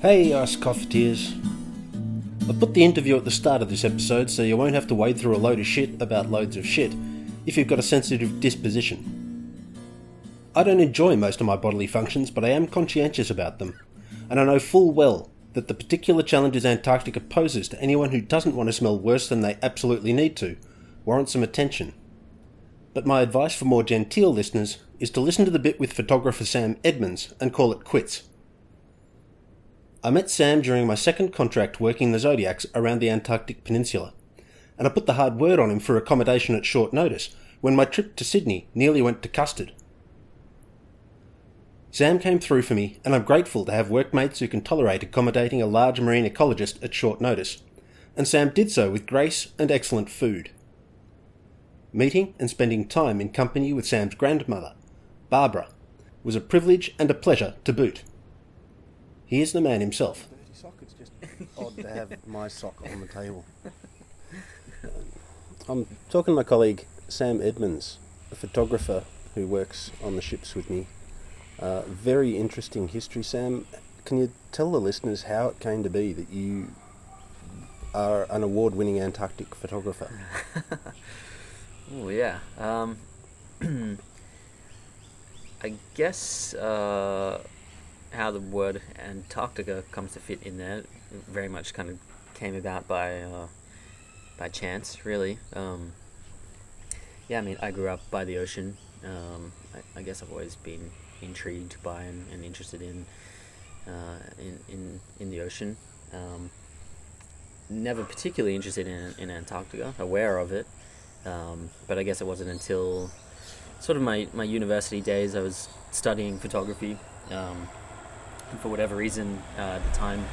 Hey, Ice Coffeteers. I've put the interview at the start of this episode so you won't have to wade through a load of shit about loads of shit if you've got a sensitive disposition. I don't enjoy most of my bodily functions, but I am conscientious about them, and I know full well that the particular challenges Antarctica poses to anyone who doesn't want to smell worse than they absolutely need to warrant some attention. But my advice for more genteel listeners is to listen to the bit with photographer Sam Edmonds and call it quits. I met Sam during my second contract working the Zodiacs around the Antarctic Peninsula, and I put the hard word on him for accommodation at short notice when my trip to Sydney nearly went to custard. Sam came through for me, and I'm grateful to have workmates who can tolerate accommodating a large marine ecologist at short notice, and Sam did so with grace and excellent food. Meeting and spending time in company with Sam's grandmother, Barbara, was a privilege and a pleasure to boot. He is the man himself. Dirty sock. It's just odd to have my sock on the table. I'm talking to my colleague Sam Edmonds, a photographer who works on the ships with me. Uh, very interesting history, Sam. Can you tell the listeners how it came to be that you are an award-winning Antarctic photographer? Oh yeah. Um, I guess uh, how the word Antarctica comes to fit in there very much kind of came about by uh, by chance, really. Um, yeah, I mean, I grew up by the ocean. Um, I, I guess I've always been intrigued by and, and interested in, uh, in in in the ocean. Um, never particularly interested in in Antarctica. Aware of it, um, but I guess it wasn't until sort of my, my university days I was studying photography. Um, for whatever reason, uh, at the time,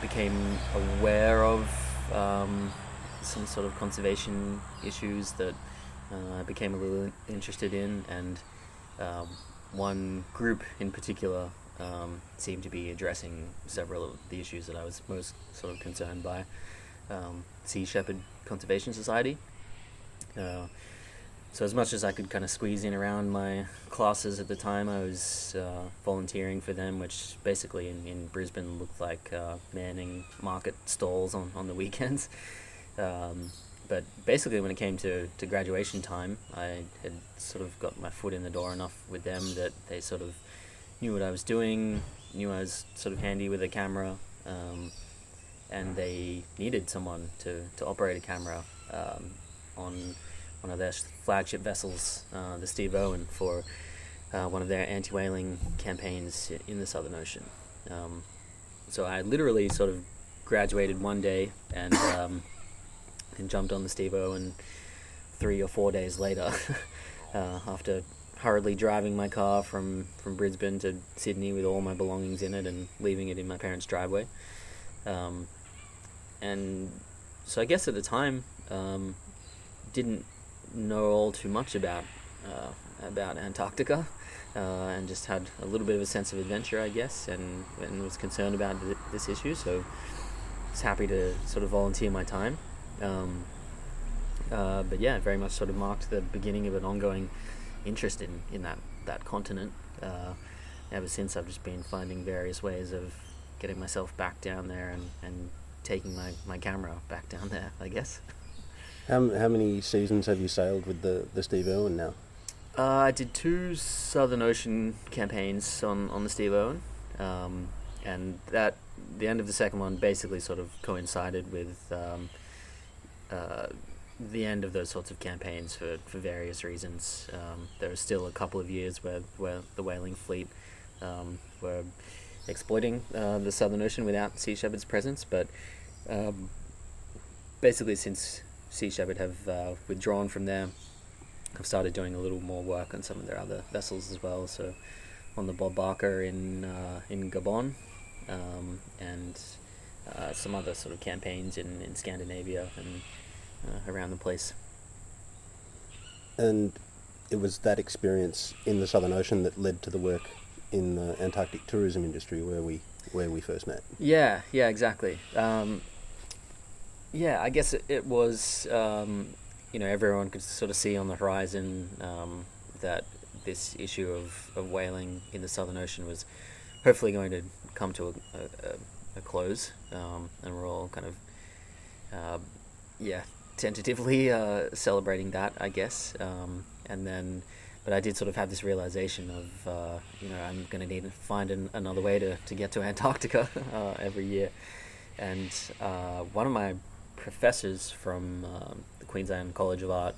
became aware of um, some sort of conservation issues that uh, I became a little interested in, and um, one group in particular um, seemed to be addressing several of the issues that I was most sort of concerned by. Um, Sea Shepherd Conservation Society. Uh, so as much as I could kind of squeeze in around my classes at the time, I was uh, volunteering for them, which basically in, in Brisbane looked like uh, manning market stalls on, on the weekends. Um, but basically, when it came to, to graduation time, I had sort of got my foot in the door enough with them that they sort of knew what I was doing, knew I was sort of handy with a camera, um, and they needed someone to, to operate a camera um, on one of their flagship vessels, uh, the Steve Irwin, for uh, one of their anti-whaling campaigns in the Southern Ocean. Um, so I literally sort of graduated one day and um, and jumped on the Steve Irwin three or four days later, uh, after hurriedly driving my car from, from Brisbane to Sydney with all my belongings in it and leaving it in my parents' driveway. Um, and so I guess at the time, um, didn't know all too much about uh, about Antarctica, uh, and just had a little bit of a sense of adventure, I guess, and, and was concerned about th- this issue. So, was happy to sort of volunteer my time. Um, uh, but yeah, very much sort of marked the beginning of an ongoing interest in, in that that continent. Uh, ever since, I've just been finding various ways of getting myself back down there and, and taking my, my camera back down there. I guess. How, how many seasons have you sailed with the, the Steve Irwin now? Uh, I did two Southern Ocean campaigns on, on the Steve Irwin, um, and that the end of the second one basically sort of coincided with um, uh, the end of those sorts of campaigns for, for various reasons. Um, there were still a couple of years where, where the whaling fleet um, were exploiting uh, the Southern Ocean without Sea Shepherd's presence, but um, basically since Sea Shepherd have uh, withdrawn from there. I've started doing a little more work on some of their other vessels as well. So on the Bob Barker in uh, in Gabon, um, and uh, some other sort of campaigns in, in Scandinavia and uh, around the place. And it was that experience in the Southern Ocean that led to the work in the Antarctic tourism industry where we where we first met. Yeah, yeah, exactly. Um, yeah, I guess it, it was. Um, you know, everyone could sort of see on the horizon um, that this issue of, of whaling in the Southern Ocean was hopefully going to come to a, a, a close, um, and we're all kind of, uh, yeah, tentatively uh, celebrating that, I guess. Um, and then, but I did sort of have this realization of, uh, you know, I'm going to need to find an, another way to, to get to Antarctica uh, every year. And uh, one of my professors from um, the Queensland College of Art,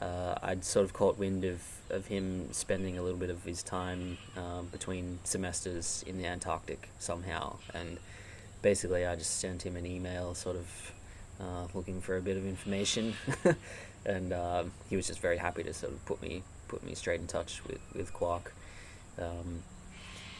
uh, I'd sort of caught wind of, of him spending a little bit of his time um, between semesters in the Antarctic somehow. And basically, I just sent him an email, sort of uh, looking for a bit of information, and um, he was just very happy to sort of put me put me straight in touch with with Quark. Um,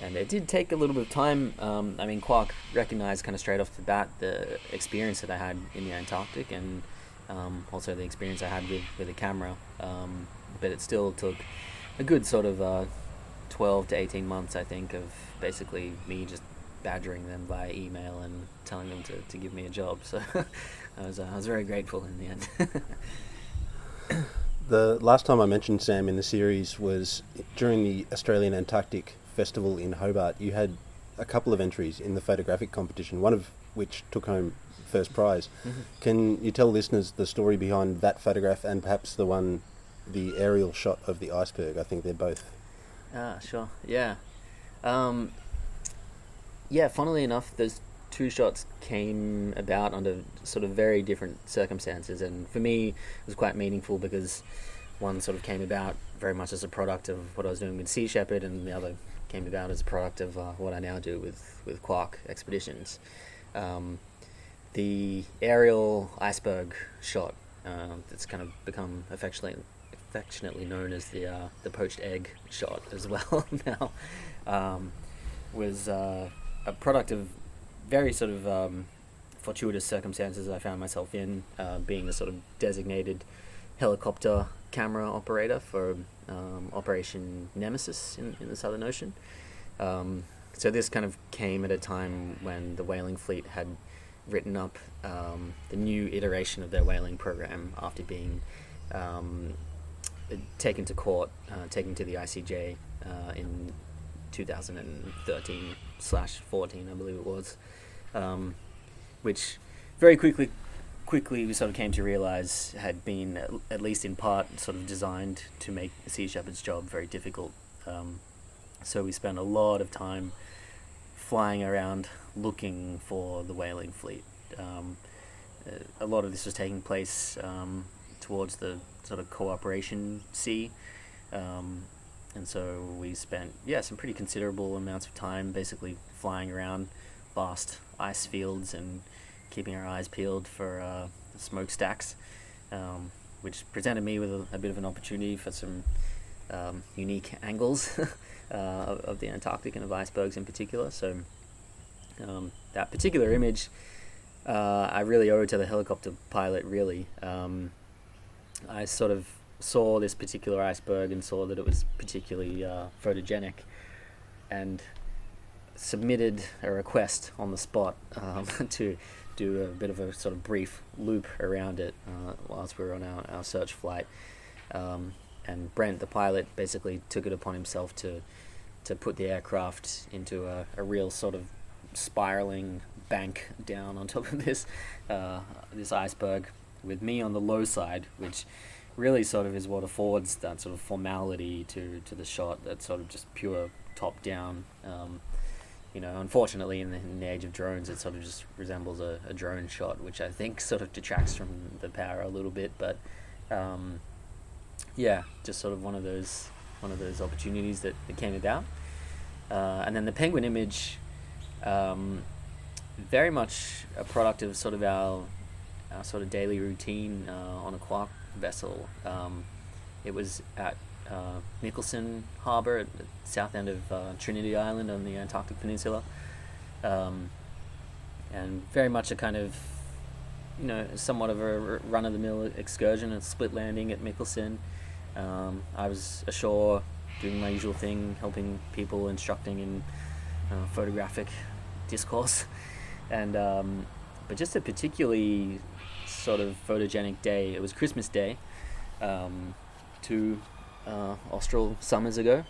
and it did take a little bit of time. Um, I mean, Quark recognized kind of straight off the bat the experience that I had in the Antarctic and um, also the experience I had with, with a camera. Um, but it still took a good sort of uh, 12 to 18 months, I think, of basically me just badgering them via email and telling them to, to give me a job. So I was uh, I was very grateful in the end. the last time I mentioned Sam in the series was during the Australian Antarctic Festival in Hobart. You had a couple of entries in the photographic competition, one of which took home first prize. Mm-hmm. Can you tell listeners the story behind that photograph and perhaps the one, the aerial shot of the iceberg? I think they're both. Ah, sure. Yeah. Um, yeah, funnily enough, those two shots came about under sort of very different circumstances, and for me, it was quite meaningful because one sort of came about very much as a product of what I was doing with Sea Shepherd, and the other came about as a product of uh, what I now do with with Quark expeditions. Um, the aerial iceberg shot uh, that's kind of become affectionately affectionately known as the uh, the poached egg shot as well now um, was uh, a product of very sort of um, fortuitous circumstances I found myself in, uh, being the sort of designated helicopter camera operator for um, Operation Nemesis in, in the Southern Ocean. Um, so this kind of came at a time when the whaling fleet had written up um, the new iteration of their whaling program after being um, taken to court, uh, taken to the ICJ uh, in 2013 slash 14, I believe it was, um, which very quickly quickly we sort of came to realize had been at least in part sort of designed to make Sea Shepherd's job very difficult. Um, so we spent a lot of time flying around looking for the whaling fleet. Um, a lot of this was taking place um, towards the sort of cooperation sea. Um, and so we spent yeah some pretty considerable amounts of time basically flying around vast ice fields and keeping our eyes peeled for uh, smokestacks, um, which presented me with a, a, bit of an opportunity for some um, unique angles uh, of, of, the Antarctic and of icebergs in particular. So um, that particular image, uh, I really owe to the helicopter pilot. Really, um, I sort of saw this particular iceberg and saw that it was particularly uh, photogenic, and submitted a request on the spot um, to do a bit of a sort of brief loop around it uh, whilst we were on our, our search flight. Um, and Brent, the pilot, basically took it upon himself to to put the aircraft into a, a real sort of spiraling bank down on top of this uh, this iceberg, with me on the low side, which really sort of is what affords that sort of formality to, to the shot, that sort of just pure top down. Um, you know, unfortunately, in the, in the, age of drones, it sort of just resembles a, a, drone shot, which I think sort of detracts from the power a little bit. But um, yeah, just sort of one of those one of those opportunities that, that came about. Uh, and then the penguin image, um, very much a product of sort of our our sort of daily routine uh, on a quark vessel. Um, it was at uh, Mikkelsen Harbour at the south end of uh, Trinity Island on the Antarctic Peninsula. Um, and very much a kind of, you know, somewhat of a run of the mill excursion, a split landing at Mikkelsen. Um, I was ashore doing my usual thing, helping people, instructing in uh, photographic discourse. And, um, but just a particularly sort of photogenic day. It was Christmas Day, um, two uh, austral summers ago,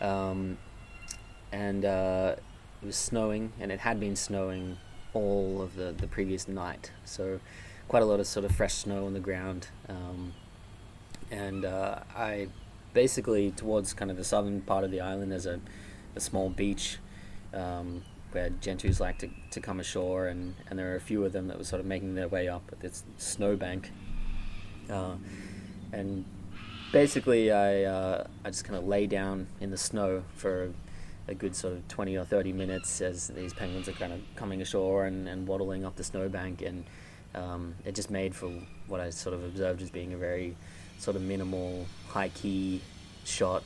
um, and uh, it was snowing, and it had been snowing all of the, the previous night. So quite a lot of sort of fresh snow on the ground. Um, and uh, I basically towards kind of the southern part of the island there's a, a small beach um, where gentoos like to, to come ashore and, and there are a few of them that were sort of making their way up at this snowbank uh, and basically I, uh, I just kind of lay down in the snow for a good sort of 20 or 30 minutes as these penguins are kind of coming ashore and, and waddling up the snowbank and um, it just made for what I sort of observed as being a very sort of minimal, high key shot.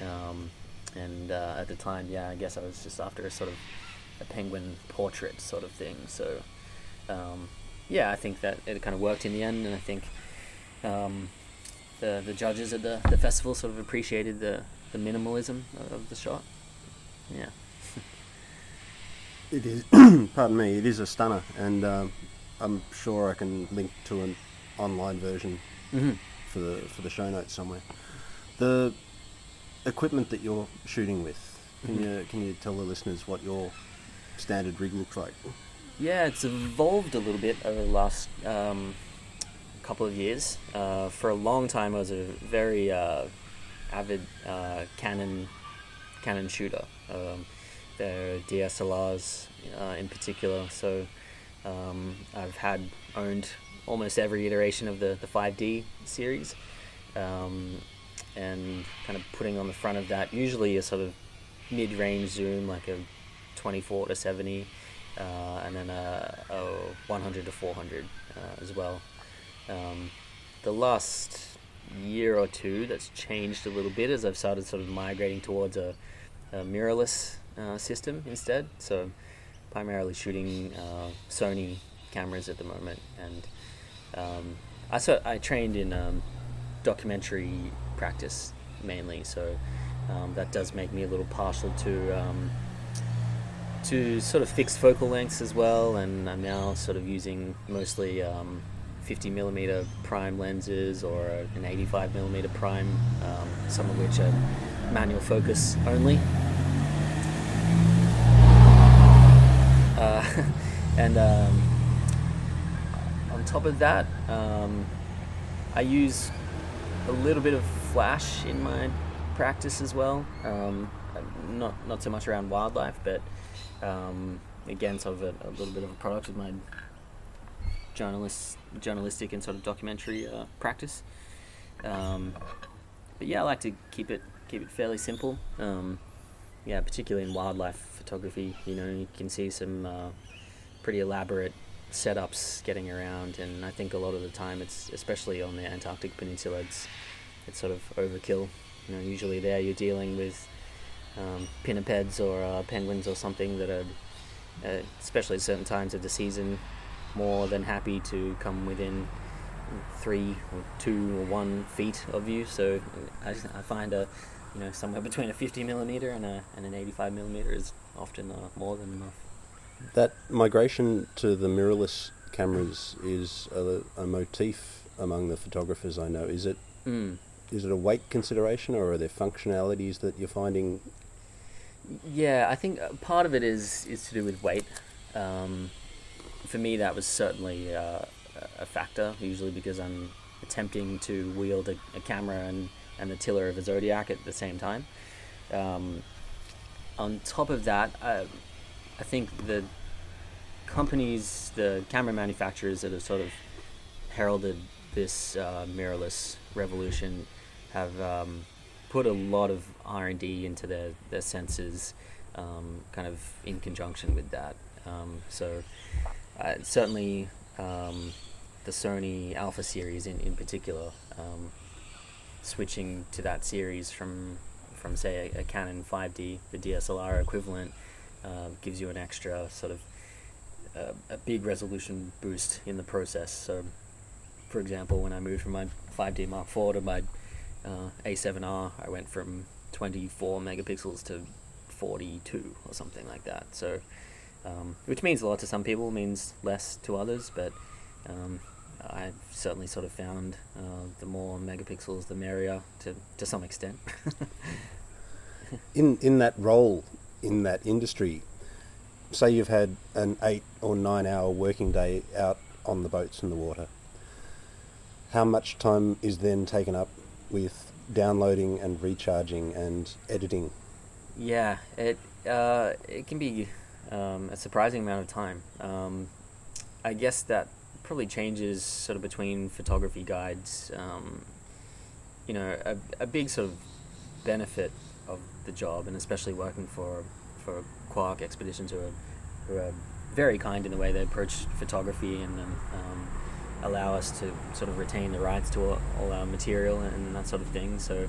Um, and uh, at the time, yeah, I guess I was just after a sort of a penguin portrait sort of thing. So, um, yeah, I think that it kind of worked in the end, and I think um, the the judges at the, the festival sort of appreciated the, the minimalism of the shot. Yeah. It is, pardon me, it is a stunner, and um, I'm sure I can link to an online version Mm-hmm. for the for the show notes somewhere. The equipment that you're shooting with, can Mhm. you can you tell the listeners what your standard rig looks like? Yeah, it's evolved a little bit over the last um, couple of years. Uh, for a long time, I was a very uh, avid uh, Canon Canon shooter. Um, their DSLRs uh, in particular. So um, I've had owned almost every iteration of the the 5D series, um, and kind of putting on the front of that usually a sort of mid-range zoom like a 24 to 70 uh, and then a, a 100 to 400 uh, as well. Um, the last year or two, that's changed a little bit as I've started sort of migrating towards a, a mirrorless uh, system instead. So primarily shooting uh, Sony cameras at the moment, and um, I so I trained in um, documentary practice mainly, so um, that does make me a little partial to um, to sort of fixed focal lengths as well, and I'm now sort of using mostly um, 50 millimeter prime lenses or an 85 millimeter prime, um, some of which are manual focus only. Uh, and um, on top of that, um, I use a little bit of flash in my practice as well. Um, not not so much around wildlife, but um, again, sort of a, a little bit of a product of my journalist, journalistic and sort of documentary uh, practice. Um, but yeah, I like to keep it keep it fairly simple. Um, yeah, particularly in wildlife photography, you know, you can see some uh, pretty elaborate setups getting around, and I think a lot of the time, it's especially on the Antarctic Peninsula, it's it's sort of overkill. You know, usually there you're dealing with um, pinnipeds or uh, penguins or something that are, uh, especially at certain times of the season, more than happy to come within three or two or one feet of you. So I, I find a, you know, somewhere between a 50 millimeter and a and an 85 millimeter is often uh, more than enough. That migration to the mirrorless cameras is a, a motif among the photographers I know. Is it Mm. is it a weight consideration or are there functionalities that you're finding? Yeah, I think uh, part of it is is to do with weight. Um, for me, that was certainly uh, a factor. Usually, because I'm attempting to wield a, a camera and, and the tiller of a Zodiac at the same time. Um, on top of that, uh, I think the companies, the camera manufacturers that have sort of heralded this uh, mirrorless revolution have um, put a lot of R and D into their their sensors, um, kind of in conjunction with that. Um, so uh, certainly um, the Sony Alpha series in in particular, um, switching to that series from from say a, a Canon 5D, the DSLR equivalent, uh, gives you an extra sort of uh, a big resolution boost in the process. So, for example, when I moved from my 5D Mark IV to my uh, A7R, I went from 24 megapixels to 42 or something like that. So, um, which means a lot to some people, means less to others, but um, I've certainly sort of found uh, the more megapixels, the merrier to, to some extent. In in that role in that industry, say you've had an eight or nine hour working day out on the boats in the water. How much time is then taken up with downloading and recharging and editing? Yeah, it uh, it can be um, a surprising amount of time. Um, I guess that probably changes sort of between photography guides. Um, you know, a, a big sort of benefit of the job, and especially working for for Quark Expeditions, who are who are very kind in the way they approach photography and um, allow us to sort of retain the rights to all, all our material and that sort of thing. So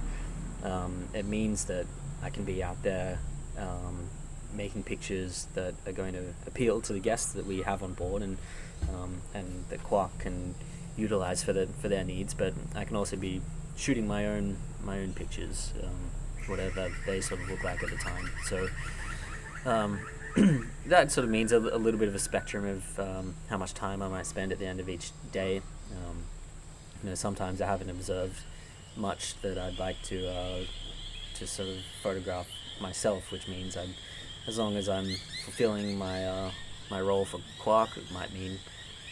um, it means that I can be out there um, making pictures that are going to appeal to the guests that we have on board and um, and that Quark can utilize for the for their needs. But I can also be shooting my own my own pictures, um, whatever they sort of look like at the time. So um, that sort of means a, a, little bit of a spectrum of um, how much time I might spend at the end of each day. Um, you know, sometimes I haven't observed much that I'd like to uh, to sort of photograph myself, which means I'm, as long as I'm fulfilling my uh, my role for Quark, it might mean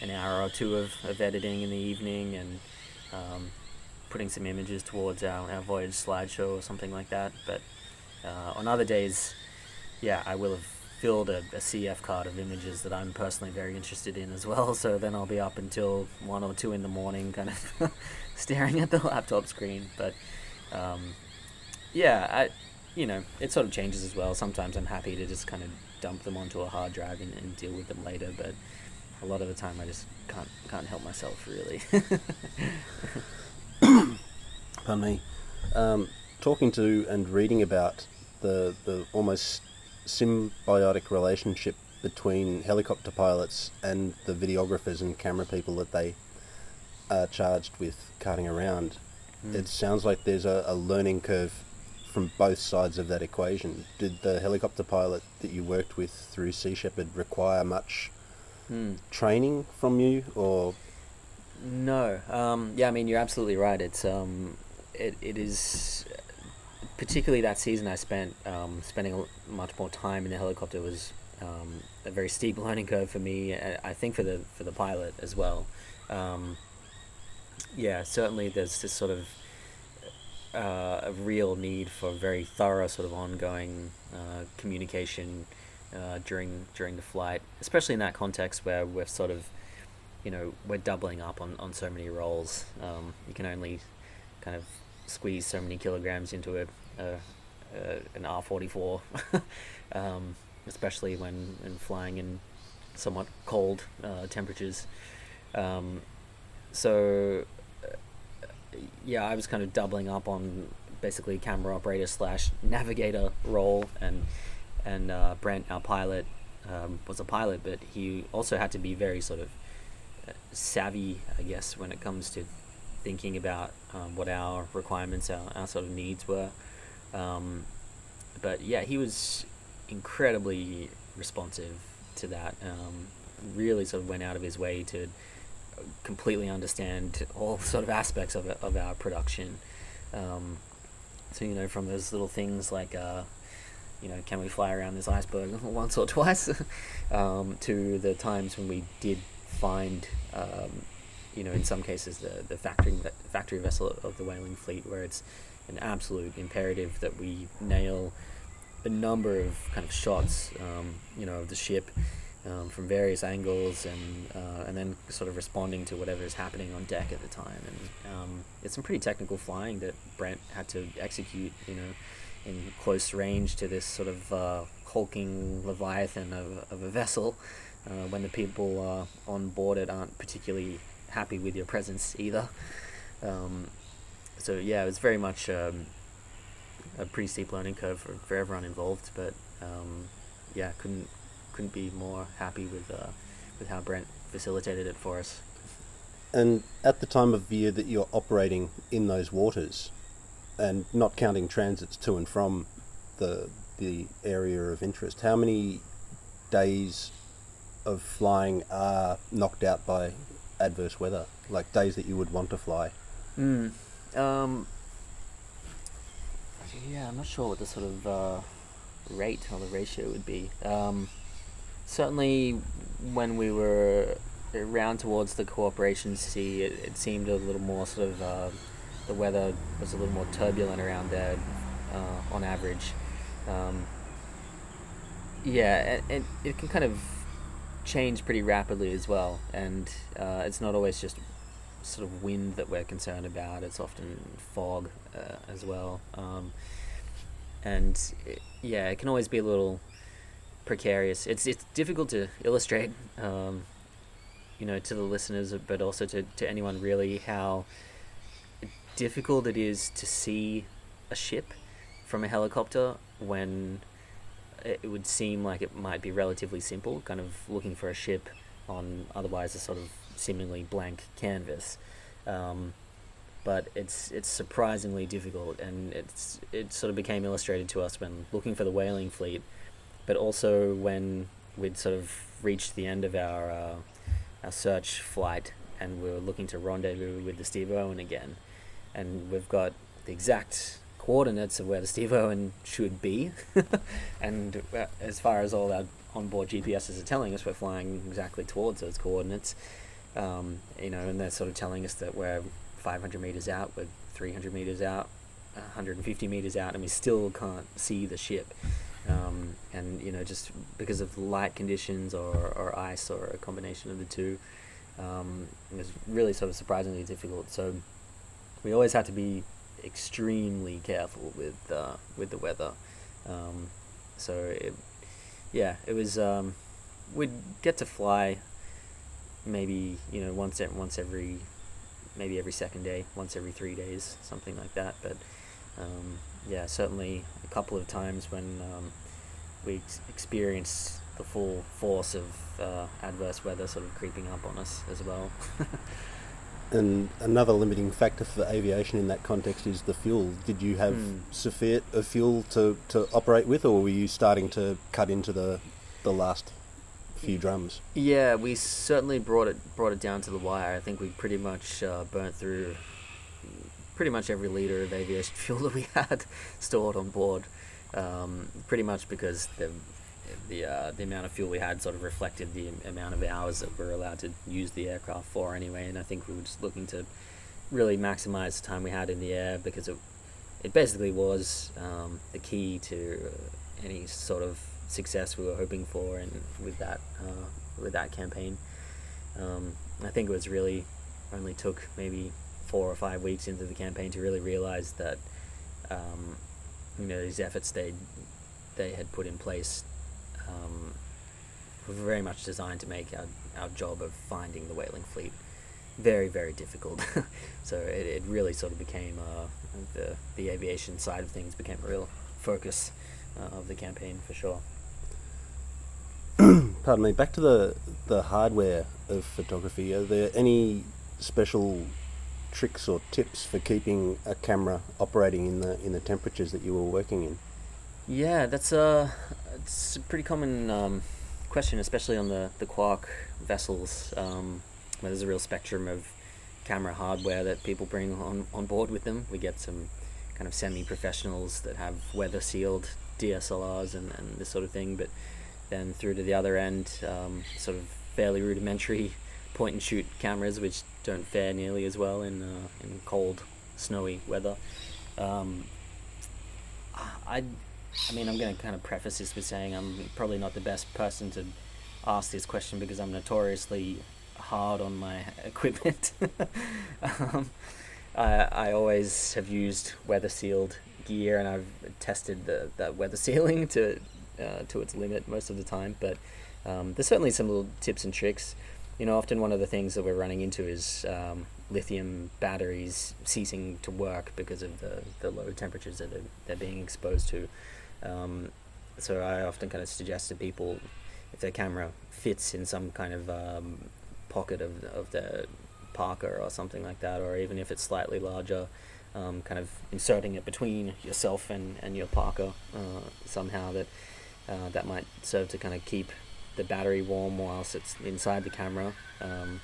an hour or two of, of editing in the evening and um, putting some images towards our, our voyage slideshow or something like that. But uh, on other days, yeah, I will have filled a, a, CF card of images that I'm personally very interested in as well. So then I'll be up until one or two in the morning, kind of staring at the laptop screen. But um, yeah, I, you know, it sort of changes as well. Sometimes I'm happy to just kind of dump them onto a hard drive and, and deal with them later. But a lot of the time, I just can't can't help myself really. Pardon me. Um, talking to and reading about the the almost symbiotic relationship between helicopter pilots and the videographers and camera people that they are charged with carting around. Mm. It sounds like there's a, a, learning curve from both sides of that equation. Did the helicopter pilot that you worked with through Sea Shepherd require much mm. training from you, or no? Um, yeah, I mean you're absolutely right. It's um, it, it is particularly that season I spent um, spending much more time in the helicopter was um, a very steep learning curve for me. I think for the for the pilot as well. Um, yeah, certainly there's this sort of uh, a real need for very thorough sort of ongoing uh, communication uh, during during the flight, especially in that context where we're sort of you know we're doubling up on, on so many roles. Um, you can only kind of squeeze so many kilograms into a, a, a an R forty four, um, especially when, when flying in somewhat cold uh, temperatures. Um, so yeah, I was kind of doubling up on basically camera operator slash navigator role, and and uh, Brent, our pilot, um, was a pilot, but he also had to be very sort of uh, savvy, I guess, when it comes to thinking about um, what our requirements, our, our sort of needs were. Um, but yeah, he was incredibly responsive to that. Um, really sort of went out of his way to completely understand all sort of aspects of, of our production. Um, so, you know, from those little things like, uh, you know, can we fly around this iceberg once or twice, um, to the times when we did find um, you know, in some cases, the, the factory factory vessel of the whaling fleet, where it's an absolute imperative that we nail a number of kind of shots, um, you know, of the ship um, from various angles, and uh, and then sort of responding to whatever is happening on deck at the time. And um, it's some pretty technical flying that Brent had to execute, you know, in close range to this sort of uh, hulking leviathan of, of a vessel. Uh, when the people uh, on board it aren't particularly happy with your presence either. Um, so yeah, it was very much um, a pretty steep learning curve for, for everyone involved. But um, yeah, couldn't couldn't be more happy with uh, with how Brent facilitated it for us. And at the time of year that you're operating in those waters, and not counting transits to and from the the area of interest, how many days of flying are knocked out by adverse weather, like days that you would want to fly? Mm. Um, yeah, I'm not sure what the sort of uh, rate or the ratio would be. Um, certainly when we were around towards the cooperation sea, it, it seemed a little more sort of uh, the weather was a little more turbulent around there uh, on average. Um, yeah, and, it can kind of change pretty rapidly as well, and uh, it's not always just sort of wind that we're concerned about. It's often fog uh, as well, um, and it, yeah, it can always be a little precarious. It's it's difficult to illustrate, um, you know, to the listeners, but also to to anyone really how difficult it is to see a ship from a helicopter when it would seem like it might be relatively simple, kind of looking for a ship on otherwise a sort of seemingly blank canvas. Um, but it's it's surprisingly difficult, and it's it sort of became illustrated to us when looking for the whaling fleet, but also when we'd sort of reached the end of our uh, our search flight, and we were looking to rendezvous with the Steve Irwin again, and we've got the exact coordinates of where the Steve Irwin should be. and uh, as far as all our onboard GPSs are telling us, we're flying exactly towards those coordinates. Um, you know, and they're sort of telling us that we're 500 meters out, we're 300 meters out, 150 meters out, and we still can't see the ship. Um, and you know, just because of light conditions or, or ice or a combination of the two, um, it was really sort of surprisingly difficult. So we always had to be extremely careful with uh, with the weather. Um, so it, yeah, it was. Um, we'd get to fly maybe you know once once every maybe every second day, once every three days, something like that. But um, yeah, certainly couple of times when um, we ex- experienced the full force of uh, adverse weather sort of creeping up on us as well. And another limiting factor for aviation in that context is the fuel. Did you have mm. sufficient fuel to, to operate with, or were you starting to cut into the the last few drums? Yeah, we certainly brought it brought it down to the wire. I think we pretty much uh, burnt through pretty much every liter of aviation fuel that we had stored on board. Um, pretty much because the the uh, the amount of fuel we had sort of reflected the amount of hours that we're allowed to use the aircraft for anyway. And I think we were just looking to really maximize the time we had in the air because it it basically was um, the key to any sort of success we were hoping for and with that uh, with that campaign. Um, I think it was really only took maybe four or five weeks into the campaign to really realize that um, you know these efforts they they had put in place um, were very much designed to make our, our job of finding the whaling fleet very, very difficult. so it, it really sort of became uh, the, the aviation side of things became a real focus uh, of the campaign for sure. Pardon me. Back to the the hardware of photography. Are there any special tricks or tips for keeping a camera operating in the in the temperatures that you were working in? Yeah, that's a it's a pretty common um, question, especially on the, the Quark vessels, um, where there's a real spectrum of camera hardware that people bring on, on board with them. We get some kind of semi professionals that have weather sealed DSLRs and, and this sort of thing, but then through to the other end, um, sort of fairly rudimentary point and shoot cameras, which don't fare nearly as well in, uh, in cold, snowy weather. Um, I I mean, I'm going to kind of preface this with saying I'm probably not the best person to ask this question because I'm notoriously hard on my equipment. um, I, I always have used weather sealed gear and I've tested the, that weather sealing to uh, to its limit most of the time. But um, there's certainly some little tips and tricks. You know, often one of the things that we're running into is um, lithium batteries ceasing to work because of the, the low temperatures that they're, they're being exposed to. Um, so I often kind of suggest to people if their camera fits in some kind of um, pocket of, of the parka or something like that, or even if it's slightly larger, um, kind of inserting it between yourself and, and your parka uh, somehow that uh, that might serve to kind of keep the battery warm whilst it's inside the camera. Um,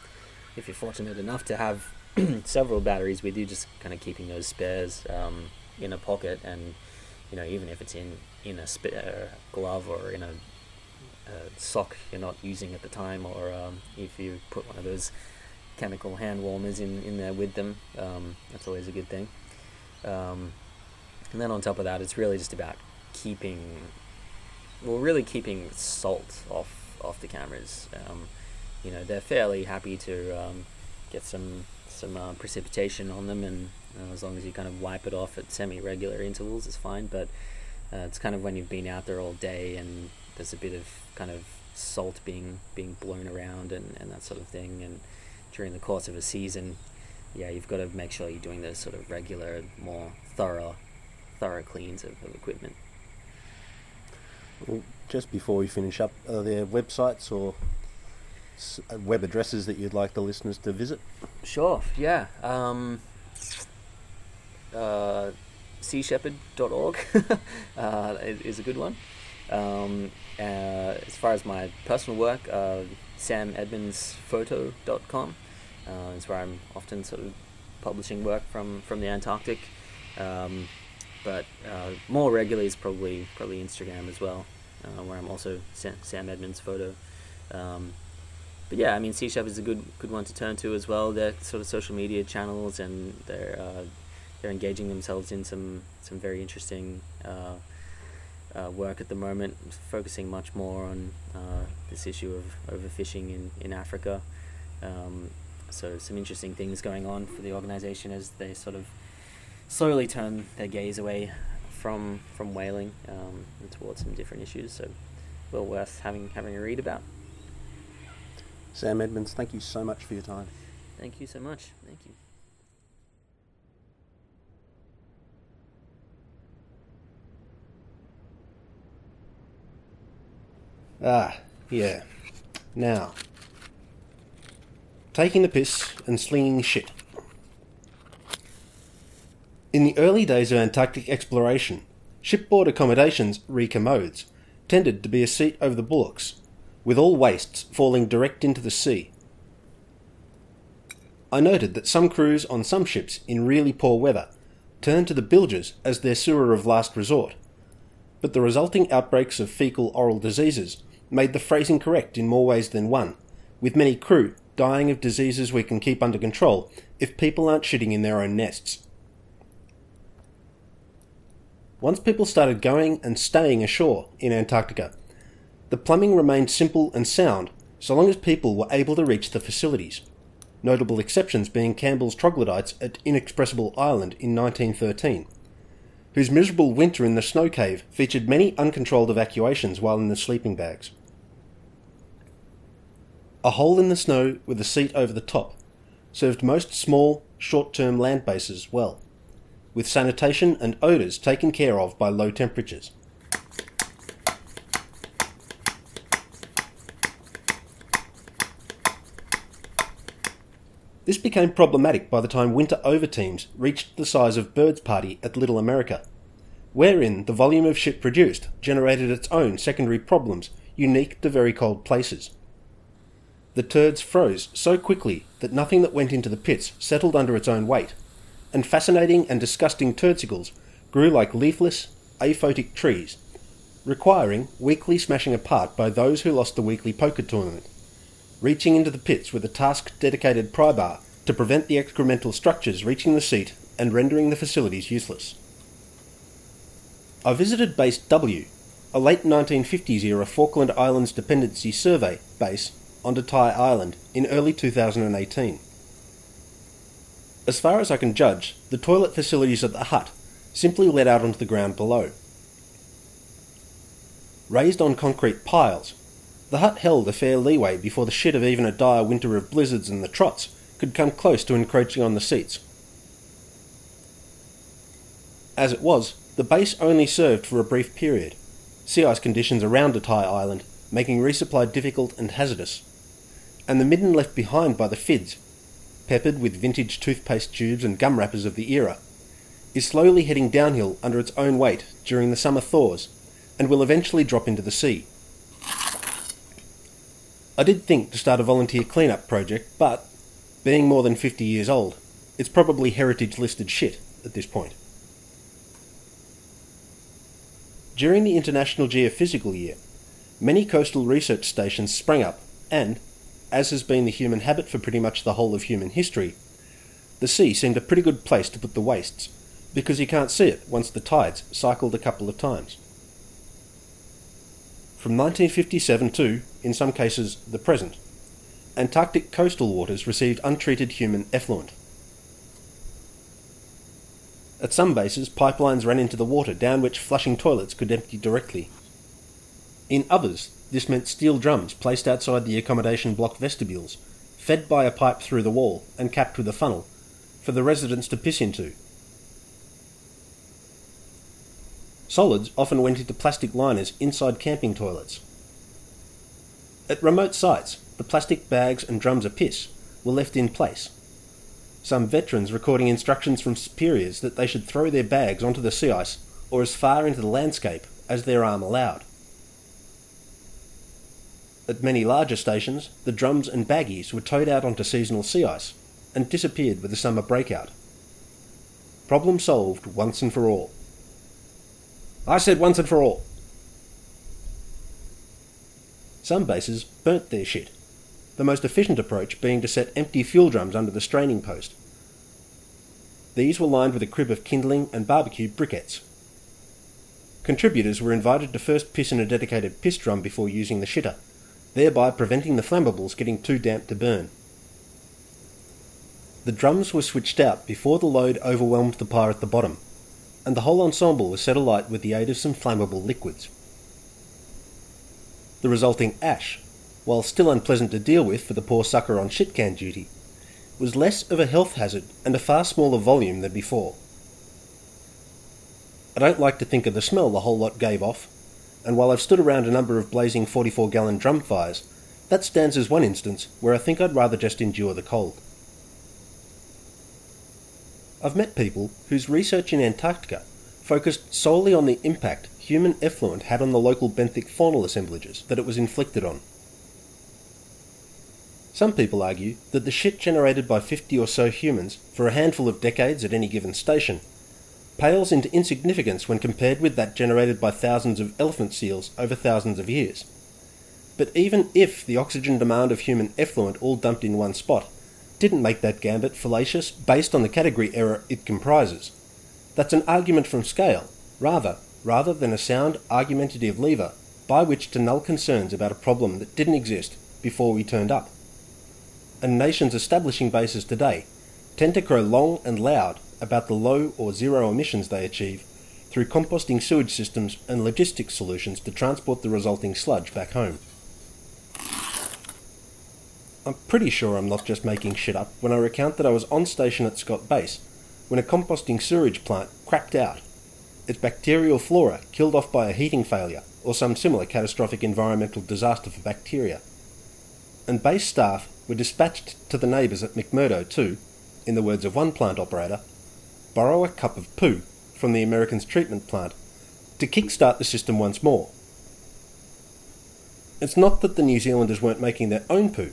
if you're fortunate enough to have several batteries with you, just kind of keeping those spares um, in a pocket and you know, even if it's in in a uh, glove or in a a sock you're not using at the time, or um, if you put one of those chemical hand warmers in, in there with them, um, that's always a good thing. Um, and then on top of that, it's really just about keeping, well, really keeping salt off off the cameras. Um, you know, they're fairly happy to um, get some some uh, precipitation on them, and uh, as long as you kind of wipe it off at semi-regular intervals, it's fine. But uh, it's kind of when you've been out there all day and there's a bit of kind of salt being being blown around and, and that sort of thing, and during the course of a season, yeah, you've got to make sure you're doing those sort of regular, more thorough, thorough cleans of, of equipment. Well, just before we finish up, are there websites or uh, web addresses that you'd like the listeners to visit? Sure, yeah. Um, uh, seashepherd.org uh, is, a good one. Um, uh, as far as my personal work, uh, samedmondsphoto.com uh, is where I'm often sort of publishing work from, from the Antarctic. Um, but uh, more regularly is probably probably Instagram as well, uh, where I'm also Sam, Edmonds Photo. Um, but yeah, I mean, Sea Shepherd is a good good one to turn to as well. They're sort of social media channels, and they're uh, they're engaging themselves in some some very interesting uh, uh, work at the moment, focusing much more on uh, this issue of overfishing in in Africa. Um, so some interesting things going on for the organization as they sort of slowly turn their gaze away from from whaling um, and towards some different issues. So well worth having having a read about. Sam Edmonds, thank you so much for your time. Thank you so much. Thank you. Ah, yeah. Now, taking the piss and slinging shit. In the early days of Antarctic exploration, shipboard accommodations, recommodes, tended to be a seat over the bulwarks, with all wastes falling direct into the sea. I noted that some crews on some ships in really poor weather turned to the bilges as their sewer of last resort, but the resulting outbreaks of fecal oral diseases made the phrasing correct in more ways than one, with many crew dying of diseases we can keep under control if people aren't shitting in their own nests. Once people started going and staying ashore in Antarctica, the plumbing remained simple and sound so long as people were able to reach the facilities. Notable exceptions being Campbell's troglodytes at Inexpressible Island in 1913, whose miserable winter in the snow cave featured many uncontrolled evacuations while in the sleeping bags. A hole in the snow with a seat over the top served most small, short term land bases well, with sanitation and odours taken care of by low temperatures. This became problematic by the time winter over teams reached the size of Byrd's Party at Little America, wherein the volume of shit produced generated its own secondary problems unique to very cold places. The turds froze so quickly that nothing that went into the pits settled under its own weight, and fascinating and disgusting turdsicles grew like leafless, aphotic trees, requiring weekly smashing apart by those who lost the weekly poker tournament, reaching into the pits with a task dedicated pry bar to prevent the excremental structures reaching the seat and rendering the facilities useless. I visited Base W, a late 1950s era Falkland Islands Dependency Survey base on Detaille Island in early 2018. As far as I can judge, the toilet facilities at the hut simply led out onto the ground below. Raised on concrete piles, the hut held a fair leeway before the shit of even a dire winter of blizzards and the trots could come close to encroaching on the seats. As it was, the base only served for a brief period, sea ice conditions around Detaille Island making resupply difficult and hazardous, and the midden left behind by the FIDS, peppered with vintage toothpaste tubes and gum wrappers of the era, is slowly heading downhill under its own weight during the summer thaws and will eventually drop into the sea. I did think to start a volunteer cleanup project, but being more than 50 years old, it's probably heritage listed shit at this point. During the International Geophysical Year, many coastal research stations sprang up, and, as has been the human habit for pretty much the whole of human history, the sea seemed a pretty good place to put the wastes, because you can't see it once the tides cycled a couple of times. From 1957 to, in some cases, the present, Antarctic coastal waters received untreated human effluent. At some bases, pipelines ran into the water down which flushing toilets could empty directly. In others, this meant steel drums placed outside the accommodation block vestibules, fed by a pipe through the wall and capped with a funnel, for the residents to piss into. Solids often went into plastic liners inside camping toilets. At remote sites, the plastic bags and drums of piss were left in place. Some veterans recording instructions from superiors that they should throw their bags onto the sea ice or as far into the landscape as their arm allowed. At many larger stations, the drums and baggies were towed out onto seasonal sea ice and disappeared with the summer breakout. Problem solved once and for all. I said once and for all. Some bases burnt their shit, the most efficient approach being to set empty fuel drums under the straining post. These were lined with a crib of kindling and barbecue briquettes. Contributors were invited to first piss in a dedicated piss drum before using the shitter, thereby preventing the flammables getting too damp to burn. The drums were switched out before the load overwhelmed the pyre at the bottom, and the whole ensemble was set alight with the aid of some flammable liquids. The resulting ash, while still unpleasant to deal with for the poor sucker on shit can duty, was less of a health hazard and a far smaller volume than before. I don't like to think of the smell the whole lot gave off, and while I've stood around a number of blazing 44 gallon drum fires, that stands as one instance where I think I'd rather just endure the cold. I've met people whose research in Antarctica focused solely on the impact human effluent had on the local benthic faunal assemblages that it was inflicted on. Some people argue that the shit generated by 50 or so humans for a handful of decades at any given station pales into insignificance when compared with that generated by thousands of elephant seals over thousands of years. But even if the oxygen demand of human effluent all dumped in one spot didn't make that gambit fallacious based on the category error it comprises. That's an argument from scale, rather, rather than a sound argumentative lever by which to null concerns about a problem that didn't exist before we turned up. And nations establishing bases today tend to crow long and loud about the low or zero emissions they achieve through composting sewage systems and logistics solutions to transport the resulting sludge back home. I'm pretty sure I'm not just making shit up when I recount that I was on station at Scott Base when a composting sewage plant crapped out. Its bacterial flora killed off by a heating failure or some similar catastrophic environmental disaster for bacteria. And base staff were dispatched to the neighbours at McMurdo too, in the words of one plant operator, borrow a cup of poo from the Americans' treatment plant to kick-start the system once more. It's not that the New Zealanders weren't making their own poo,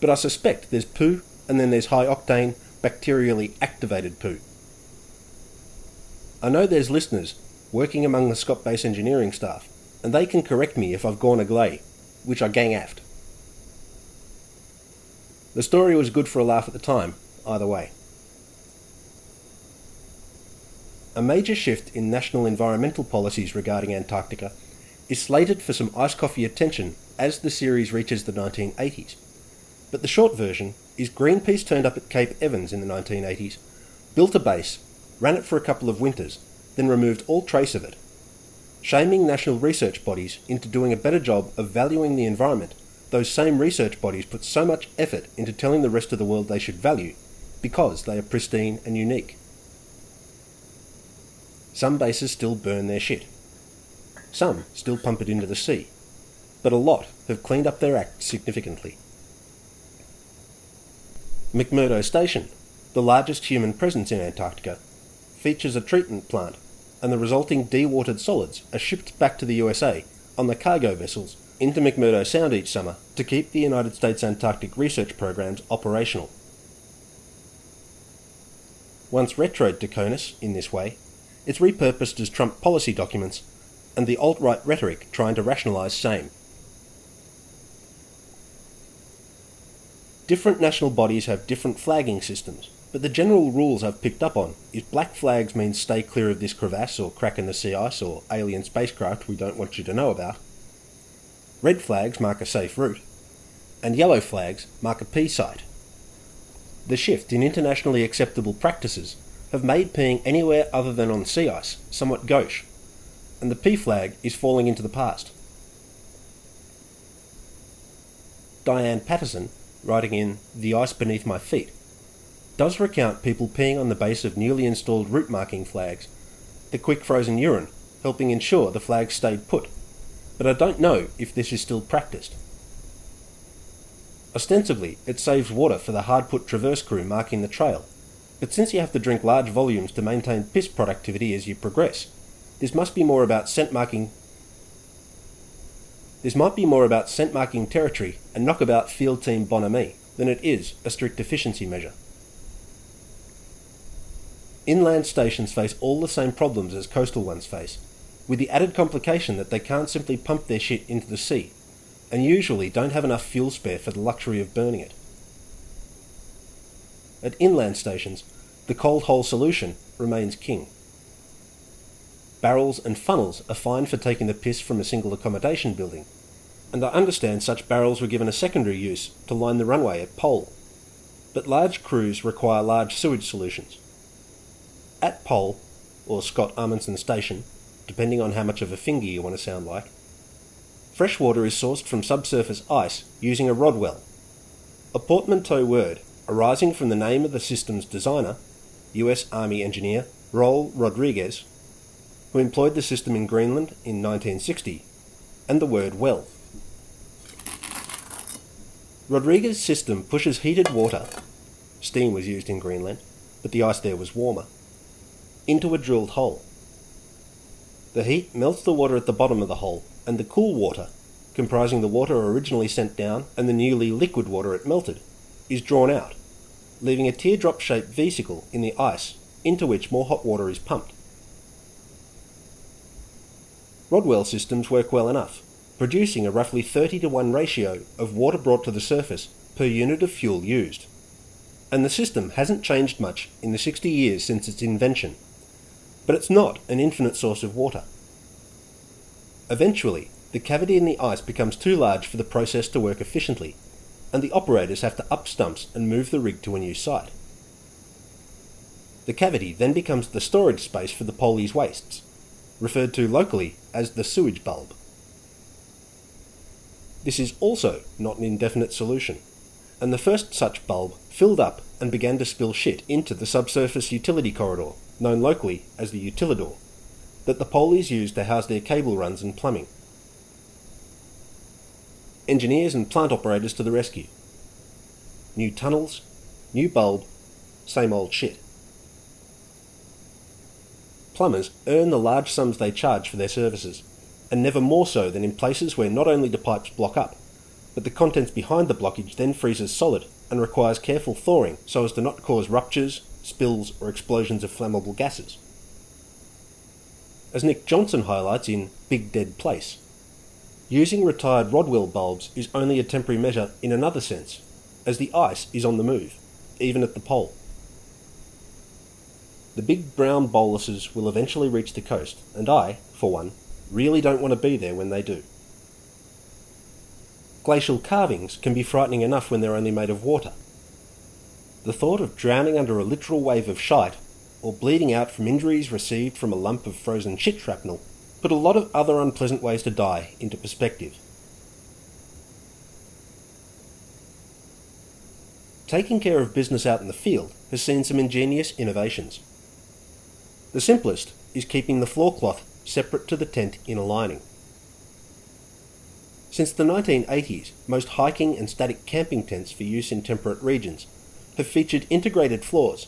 but I suspect there's poo and then there's high octane, bacterially activated poo. I know there's listeners working among the Scott Base engineering staff, and they can correct me if I've gone agley, which I gang aft. The story was good for a laugh at the time, either way. A major shift in national environmental policies regarding Antarctica is slated for some ice coffee attention as the series reaches the 1980s. But the short version is Greenpeace turned up at Cape Evans in the 1980s, built a base, ran it for a couple of winters, then removed all trace of it, shaming national research bodies into doing a better job of valuing the environment those same research bodies put so much effort into telling the rest of the world they should value because they are pristine and unique. Some bases still burn their shit. Some still pump it into the sea. But a lot have cleaned up their act significantly. McMurdo Station, the largest human presence in Antarctica, features a treatment plant, and the resulting dewatered solids are shipped back to the USA on the cargo vessels into McMurdo Sound each summer to keep the United States Antarctic research programs operational. Once retroed to CONUS in this way, it's repurposed as Trump policy documents and the alt right rhetoric trying to rationalise same. Different national bodies have different flagging systems, but the general rules I've picked up on is black flags mean stay clear of this crevasse or crack in the sea ice or alien spacecraft we don't want you to know about. Red flags mark a safe route, and yellow flags mark a P site. The shift in internationally acceptable practices have made peeing anywhere other than on sea ice somewhat gauche, and the P flag is falling into the past. Diane Patterson, writing in The Ice Beneath My Feet, does recount people peeing on the base of newly installed route marking flags, the quick frozen urine helping ensure the flags stayed put, but I don't know if this is still practiced. Ostensibly, it saves water for the hard put traverse crew marking the trail, but since you have to drink large volumes to maintain piss productivity as you progress, this must be more about scent marking. This might be more about scent marking territory and knockabout field team bonhomie than it is a strict efficiency measure. Inland stations face all the same problems as coastal ones face, with the added complication that they can't simply pump their shit into the sea, and usually don't have enough fuel spare for the luxury of burning it. At inland stations, the cold hole solution remains king. Barrels and funnels are fine for taking the piss from a single accommodation building, and I understand such barrels were given a secondary use to line the runway at Pole. But large crews require large sewage solutions. At Pole, or Scott Amundsen Station, depending on how much of a finger you want to sound like, fresh water is sourced from subsurface ice using a rodwell, a portmanteau word arising from the name of the system's designer, US Army engineer Raul Rodriguez, who employed the system in Greenland in 1960, and the word well. Rodriguez's system pushes heated water, steam was used in Greenland, but the ice there was warmer, into a drilled hole. The heat melts the water at the bottom of the hole, and the cool water, comprising the water originally sent down and the newly liquid water it melted, is drawn out, leaving a teardrop shaped vesicle in the ice into which more hot water is pumped. Rodwell systems work well enough, producing a roughly 30 to 1 ratio of water brought to the surface per unit of fuel used. And the system hasn't changed much in the 60 years since its invention but it's not an infinite source of water. Eventually, the cavity in the ice becomes too large for the process to work efficiently, and the operators have to up stumps and move the rig to a new site. The cavity then becomes the storage space for the Poley's wastes, referred to locally as the sewage bulb. This is also not an indefinite solution, and the first such bulb filled up and began to spill shit into the subsurface utility corridor known locally as the utilidor, that the Poleys used to house their cable runs and plumbing. Engineers and plant operators to the rescue. New tunnels, new bulb, same old shit. Plumbers earn the large sums they charge for their services, and never more so than in places where not only the pipes block up, but the contents behind the blockage then freezes solid and requires careful thawing so as to not cause ruptures, spills, or explosions of flammable gases. As Nick Johnson highlights in Big Dead Place, using retired Rodwell bulbs is only a temporary measure in another sense, as the ice is on the move, even at the pole. The big brown boluses will eventually reach the coast, and I, for one, really don't want to be there when they do. Glacial carvings can be frightening enough when they're only made of water, the thought of drowning under a literal wave of shite, or bleeding out from injuries received from a lump of frozen shit shrapnel, put a lot of other unpleasant ways to die into perspective. Taking care of business out in the field has seen some ingenious innovations. The simplest is keeping the floor cloth separate to the tent inner lining. Since the 1980s, most hiking and static camping tents for use in temperate regions have featured integrated floors,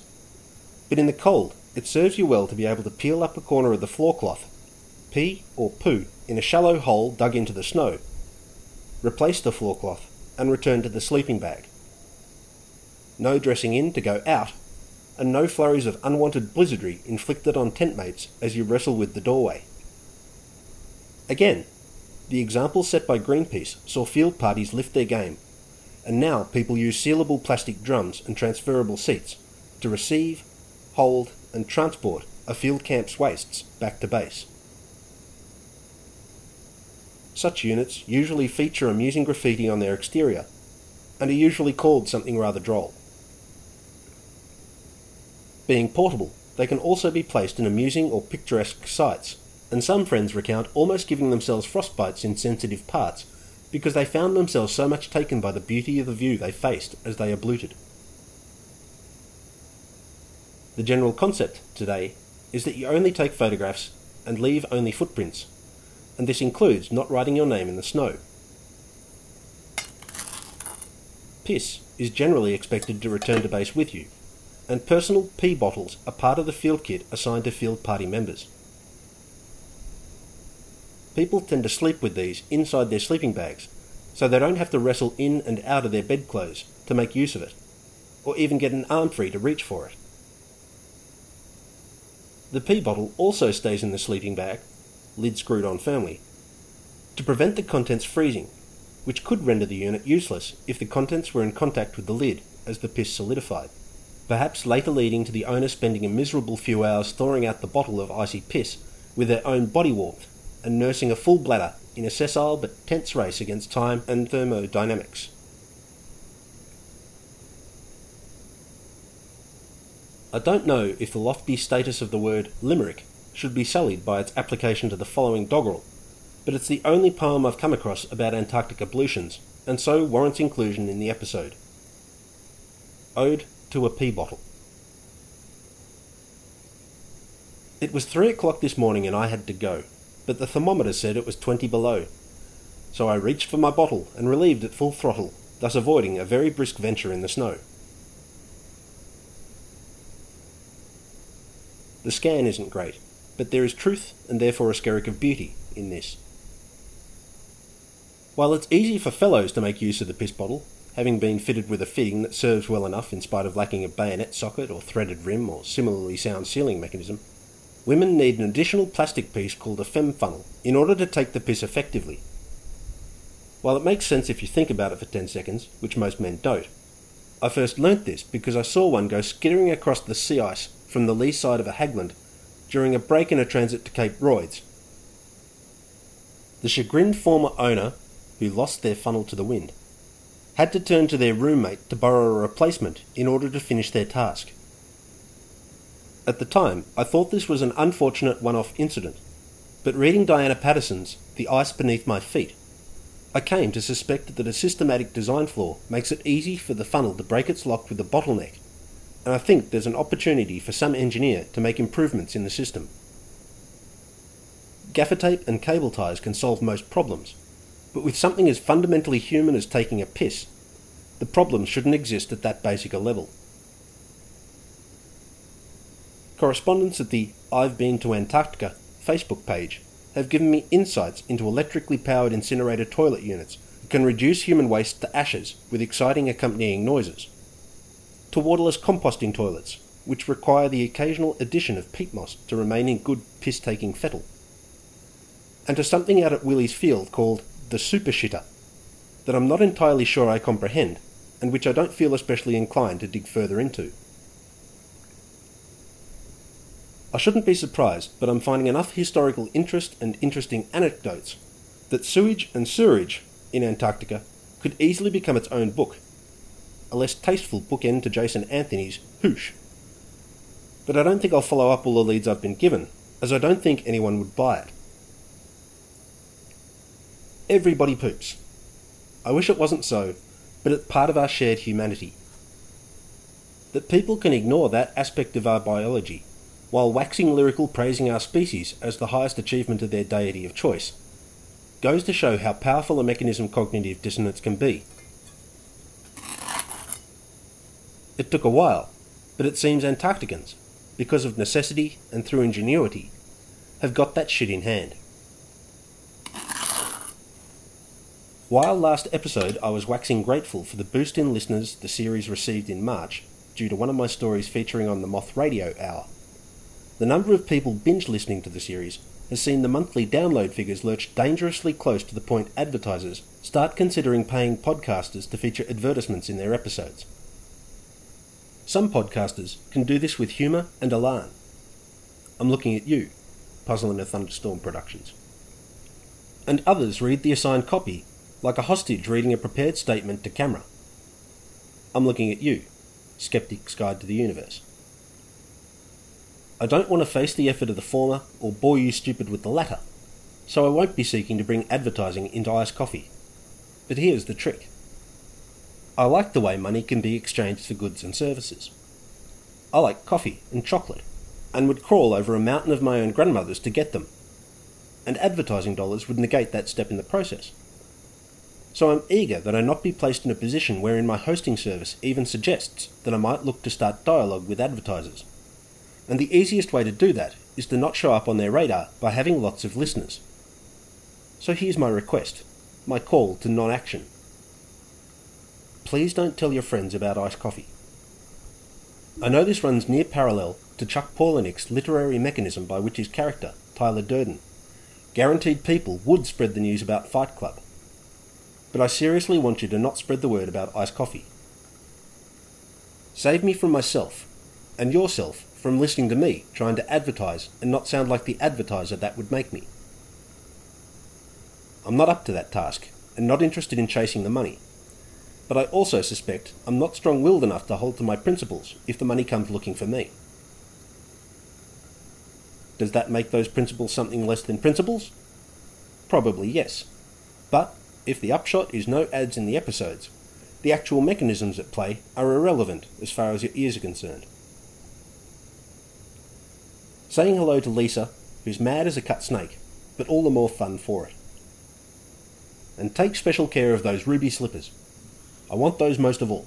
but in the cold, it serves you well to be able to peel up a corner of the floor cloth, pee or poo in a shallow hole dug into the snow, replace the floorcloth and return to the sleeping bag. No dressing in to go out, and no flurries of unwanted blizzardry inflicted on tent mates as you wrestle with the doorway. Again, the example set by Greenpeace saw field parties lift their game and now people use sealable plastic drums and transferable seats to receive, hold, and transport a field camp's wastes back to base. Such units usually feature amusing graffiti on their exterior and are usually called something rather droll. Being portable, they can also be placed in amusing or picturesque sites, and some friends recount almost giving themselves frostbites in sensitive parts because they found themselves so much taken by the beauty of the view they faced as they abluted. The general concept today is that you only take photographs and leave only footprints, and this includes not writing your name in the snow. Piss is generally expected to return to base with you, and personal pee bottles are part of the field kit assigned to field party members. People tend to sleep with these inside their sleeping bags, so they don't have to wrestle in and out of their bedclothes to make use of it, or even get an arm free to reach for it. The pee bottle also stays in the sleeping bag, lid screwed on firmly, to prevent the contents freezing, which could render the unit useless if the contents were in contact with the lid as the piss solidified, perhaps later leading to the owner spending a miserable few hours thawing out the bottle of icy piss with their own body warmth and nursing a full bladder in a sessile but tense race against time and thermodynamics. I don't know if the lofty status of the word limerick should be sullied by its application to the following doggerel, but it's the only poem I've come across about Antarctic ablutions, and so warrants inclusion in the episode. Ode to a Pee Bottle. It was three o'clock this morning and I had to go but the thermometer said it was 20 below. So I reached for my bottle and relieved at full throttle, thus avoiding a very brisk venture in the snow. The scan isn't great, but there is truth and therefore a skerrick of beauty in this. While it's easy for fellows to make use of the piss bottle, having been fitted with a fitting that serves well enough in spite of lacking a bayonet socket or threaded rim or similarly sound sealing mechanism, women need an additional plastic piece called a fem funnel in order to take the piss effectively. While it makes sense if you think about it for 10 seconds, which most men don't, I first learnt this because I saw one go skittering across the sea ice from the lee side of a Hagglund during a break in a transit to Cape Royds. The chagrined former owner, who lost their funnel to the wind, had to turn to their roommate to borrow a replacement in order to finish their task. At the time, I thought this was an unfortunate one off incident, but reading Diana Patterson's The Ice Beneath My Feet, I came to suspect that a systematic design flaw makes it easy for the funnel to break its lock with the bottleneck, and I think there's an opportunity for some engineer to make improvements in the system. Gaffer tape and cable ties can solve most problems, but with something as fundamentally human as taking a piss, the problem shouldn't exist at that basic a level. Correspondents at the I've Been to Antarctica Facebook page have given me insights into electrically powered incinerator toilet units that can reduce human waste to ashes with exciting accompanying noises, to waterless composting toilets, which require the occasional addition of peat moss to remain in good piss taking fettle, and to something out at Willie's Field called the super shitter that I'm not entirely sure I comprehend and which I don't feel especially inclined to dig further into. I shouldn't be surprised, but I'm finding enough historical interest and interesting anecdotes that sewage and sewerage in Antarctica could easily become its own book. A less tasteful bookend to Jason Anthony's Hoosh. But I don't think I'll follow up all the leads I've been given, as I don't think anyone would buy it. Everybody poops. I wish it wasn't so, but it's part of our shared humanity. That people can ignore that aspect of our biology while waxing lyrical praising our species as the highest achievement of their deity of choice, goes to show how powerful a mechanism cognitive dissonance can be. It took a while, but it seems Antarcticans, because of necessity and through ingenuity, have got that shit in hand. While last episode I was waxing grateful for the boost in listeners the series received in March due to one of my stories featuring on the Moth Radio Hour, the number of people binge listening to the series has seen the monthly download figures lurch dangerously close to the point advertisers start considering paying podcasters to feature advertisements in their episodes. Some podcasters can do this with humour and alarm. I'm looking at you, Puzzle in a Thunderstorm Productions. And others read the assigned copy, like a hostage reading a prepared statement to camera. I'm looking at you, Skeptic's Guide to the Universe. I don't want to face the effort of the former or bore you stupid with the latter, so I won't be seeking to bring advertising into iced coffee. But here's the trick. I like the way money can be exchanged for goods and services. I like coffee and chocolate, and would crawl over a mountain of my own grandmother's to get them. And advertising dollars would negate that step in the process. So I'm eager that I not be placed in a position wherein my hosting service even suggests that I might look to start dialogue with advertisers. And the easiest way to do that is to not show up on their radar by having lots of listeners. So here's my request, my call to non action. Please don't tell your friends about iced coffee. I know this runs near parallel to Chuck Palahniuk's literary mechanism by which his character, Tyler Durden, guaranteed people would spread the news about Fight Club but I seriously want you to not spread the word about iced coffee. Save me from myself, and yourself from listening to me trying to advertise and not sound like the advertiser that would make me. I'm not up to that task, and not interested in chasing the money. But I also suspect I'm not strong willed enough to hold to my principles if the money comes looking for me. Does that make those principles something less than principles? Probably yes. But if the upshot is no ads in the episodes, the actual mechanisms at play are irrelevant as far as your ears are concerned. Saying hello to Lisa, who's mad as a cut snake, but all the more fun for it. And take special care of those ruby slippers. I want those most of all.